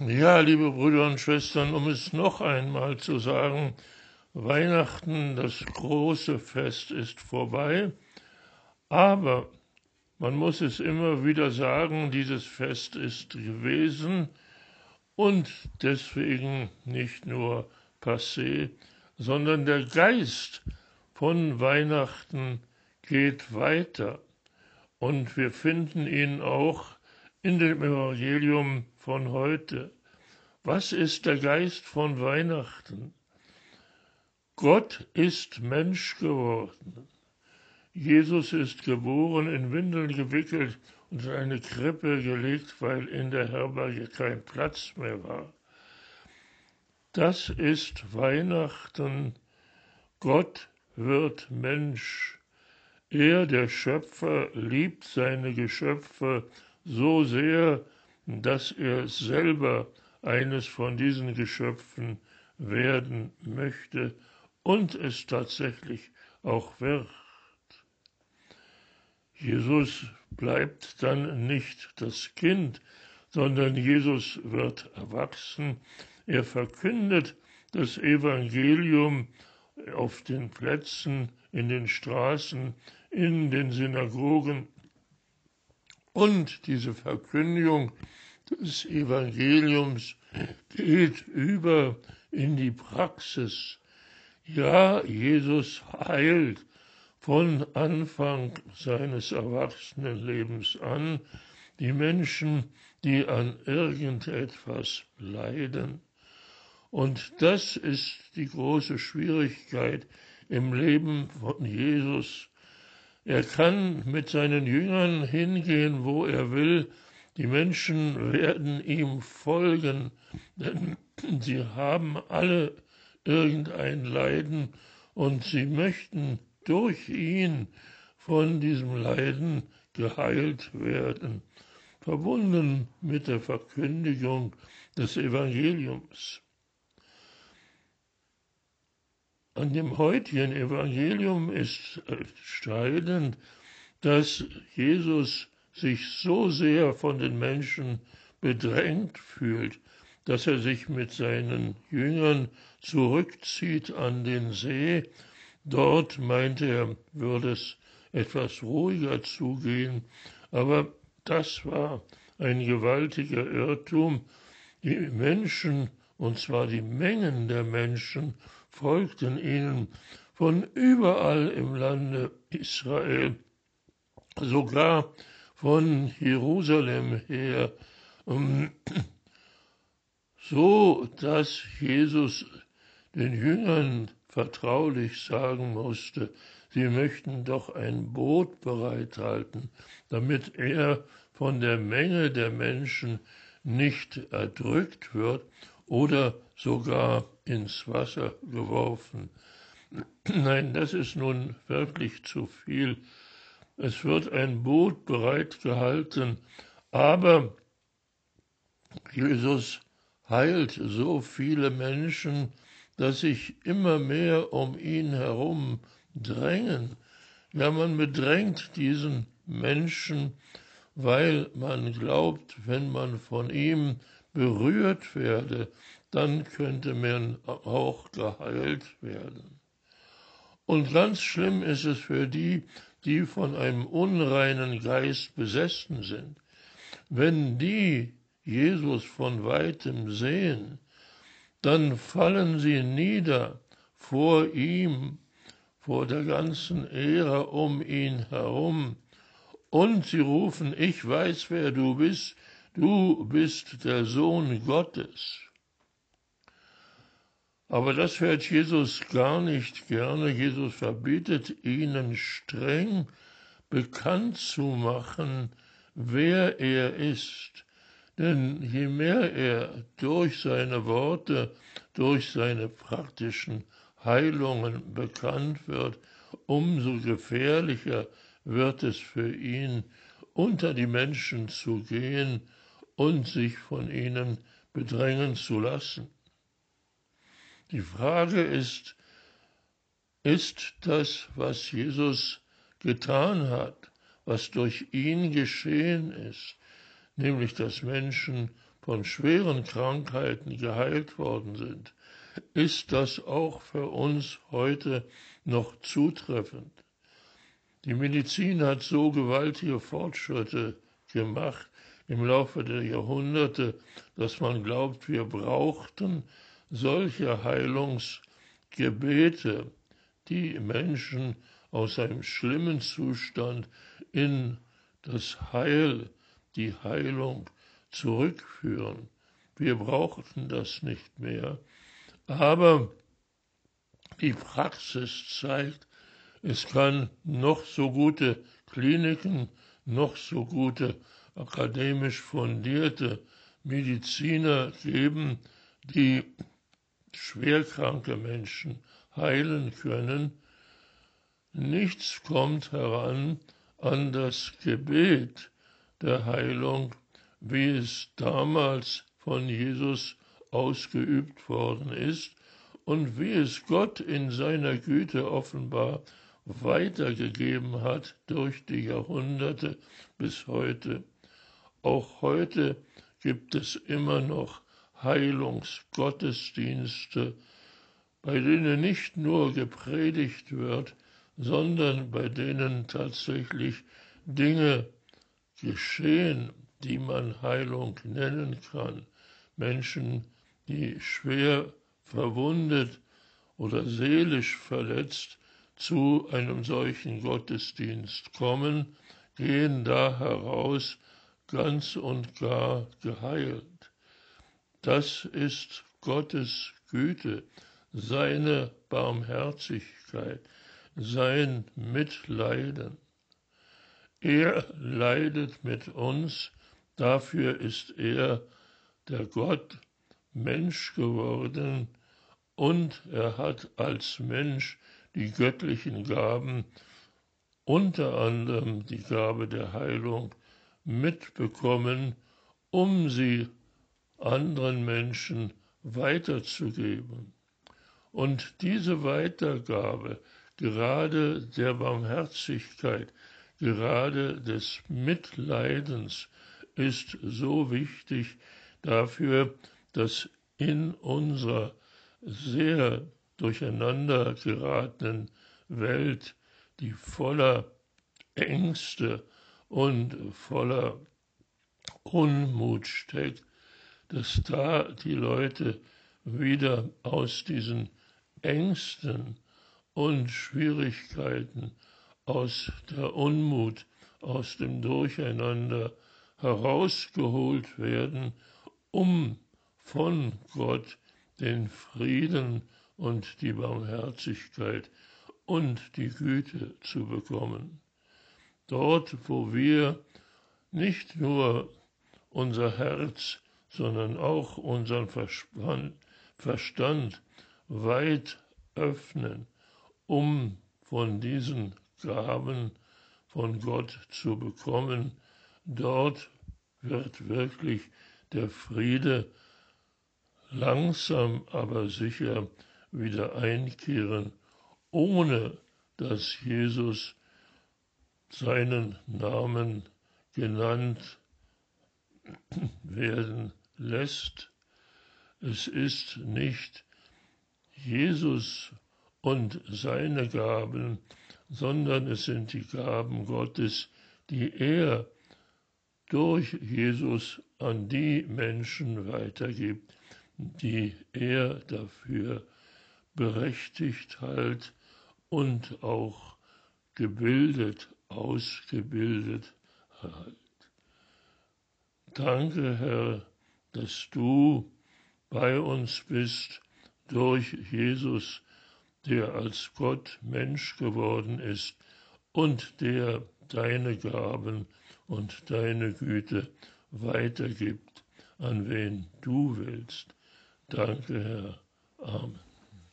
Ja, liebe Brüder und Schwestern, um es noch einmal zu sagen, Weihnachten, das große Fest ist vorbei, aber man muss es immer wieder sagen, dieses Fest ist gewesen und deswegen nicht nur passé, sondern der Geist von Weihnachten geht weiter. Und wir finden ihn auch in dem Evangelium von heute. Was ist der Geist von Weihnachten? Gott ist Mensch geworden. Jesus ist geboren, in Windeln gewickelt und in eine Krippe gelegt, weil in der Herberge kein Platz mehr war. Das ist Weihnachten. Gott wird Mensch. Er, der Schöpfer, liebt seine Geschöpfe so sehr, dass er selber eines von diesen Geschöpfen werden möchte und es tatsächlich auch wird. Jesus bleibt dann nicht das Kind, sondern Jesus wird erwachsen. Er verkündet das Evangelium auf den Plätzen, in den Straßen, in den Synagogen. Und diese Verkündigung des Evangeliums geht über in die Praxis. Ja, Jesus heilt von Anfang seines Erwachsenenlebens an die Menschen, die an irgendetwas leiden. Und das ist die große Schwierigkeit im Leben von Jesus. Er kann mit seinen Jüngern hingehen, wo er will. Die Menschen werden ihm folgen, denn sie haben alle irgendein Leiden und sie möchten durch ihn von diesem Leiden geheilt werden, verbunden mit der Verkündigung des Evangeliums. An dem heutigen Evangelium ist entscheidend, dass Jesus sich so sehr von den Menschen bedrängt fühlt, dass er sich mit seinen Jüngern zurückzieht an den See Dort, meinte er, würde es etwas ruhiger zugehen, aber das war ein gewaltiger Irrtum. Die Menschen, und zwar die Mengen der Menschen, folgten ihnen von überall im Lande Israel, sogar von Jerusalem her, so dass Jesus den Jüngern vertraulich sagen musste, sie möchten doch ein Boot bereithalten, damit er von der Menge der Menschen nicht erdrückt wird oder sogar ins Wasser geworfen. Nein, das ist nun wirklich zu viel. Es wird ein Boot bereitgehalten, aber Jesus heilt so viele Menschen, dass sich immer mehr um ihn herum drängen. Ja, man bedrängt diesen Menschen, weil man glaubt, wenn man von ihm berührt werde, dann könnte man auch geheilt werden. Und ganz schlimm ist es für die, die von einem unreinen Geist besessen sind. Wenn die Jesus von weitem sehen, dann fallen sie nieder vor ihm, vor der ganzen Ehre um ihn herum, und sie rufen, ich weiß, wer du bist, du bist der Sohn Gottes. Aber das hört Jesus gar nicht gerne. Jesus verbietet ihnen streng bekannt zu machen, wer er ist. Denn je mehr er durch seine Worte, durch seine praktischen Heilungen bekannt wird, umso gefährlicher wird es für ihn, unter die Menschen zu gehen und sich von ihnen bedrängen zu lassen. Die Frage ist, ist das, was Jesus getan hat, was durch ihn geschehen ist, nämlich dass Menschen von schweren Krankheiten geheilt worden sind, ist das auch für uns heute noch zutreffend. Die Medizin hat so gewaltige Fortschritte gemacht im Laufe der Jahrhunderte, dass man glaubt, wir brauchten solche Heilungsgebete, die Menschen aus einem schlimmen Zustand in das Heil, die Heilung zurückführen. Wir brauchten das nicht mehr. Aber die Praxis zeigt, es kann noch so gute Kliniken, noch so gute akademisch fundierte Mediziner geben, die schwerkranke Menschen heilen können. Nichts kommt heran an das Gebet der Heilung, wie es damals von Jesus ausgeübt worden ist und wie es Gott in seiner Güte offenbar weitergegeben hat durch die Jahrhunderte bis heute. Auch heute gibt es immer noch Heilungsgottesdienste, bei denen nicht nur gepredigt wird, sondern bei denen tatsächlich Dinge geschehen, die man Heilung nennen kann. Menschen, die schwer verwundet oder seelisch verletzt zu einem solchen Gottesdienst kommen, gehen da heraus ganz und gar geheilt. Das ist Gottes Güte, seine Barmherzigkeit, sein Mitleiden. Er leidet mit uns, dafür ist er, der Gott, Mensch geworden, und er hat als Mensch die göttlichen Gaben, unter anderem die Gabe der Heilung, mitbekommen, um sie anderen Menschen weiterzugeben. Und diese Weitergabe, gerade der Barmherzigkeit, gerade des Mitleidens, ist so wichtig dafür, dass in unserer sehr durcheinander geratenen Welt, die voller Ängste und voller Unmut steckt, dass da die Leute wieder aus diesen Ängsten und Schwierigkeiten, aus der Unmut, aus dem Durcheinander herausgeholt werden, um von Gott den Frieden und die Barmherzigkeit und die Güte zu bekommen. Dort, wo wir nicht nur unser Herz, sondern auch unseren Verstand weit öffnen, um von diesen Gaben von Gott zu bekommen, dort wird wirklich der Friede langsam aber sicher wieder einkehren, ohne dass Jesus seinen Namen genannt werden lässt. Es ist nicht Jesus und seine Gaben, sondern es sind die Gaben Gottes, die er durch Jesus an die Menschen weitergibt, die er dafür berechtigt halt und auch gebildet, ausgebildet halt. Danke, Herr, dass du bei uns bist durch Jesus, der als Gott Mensch geworden ist und der deine Gaben und deine Güte weitergibt, an wen du willst. Danke, Herr. Amen.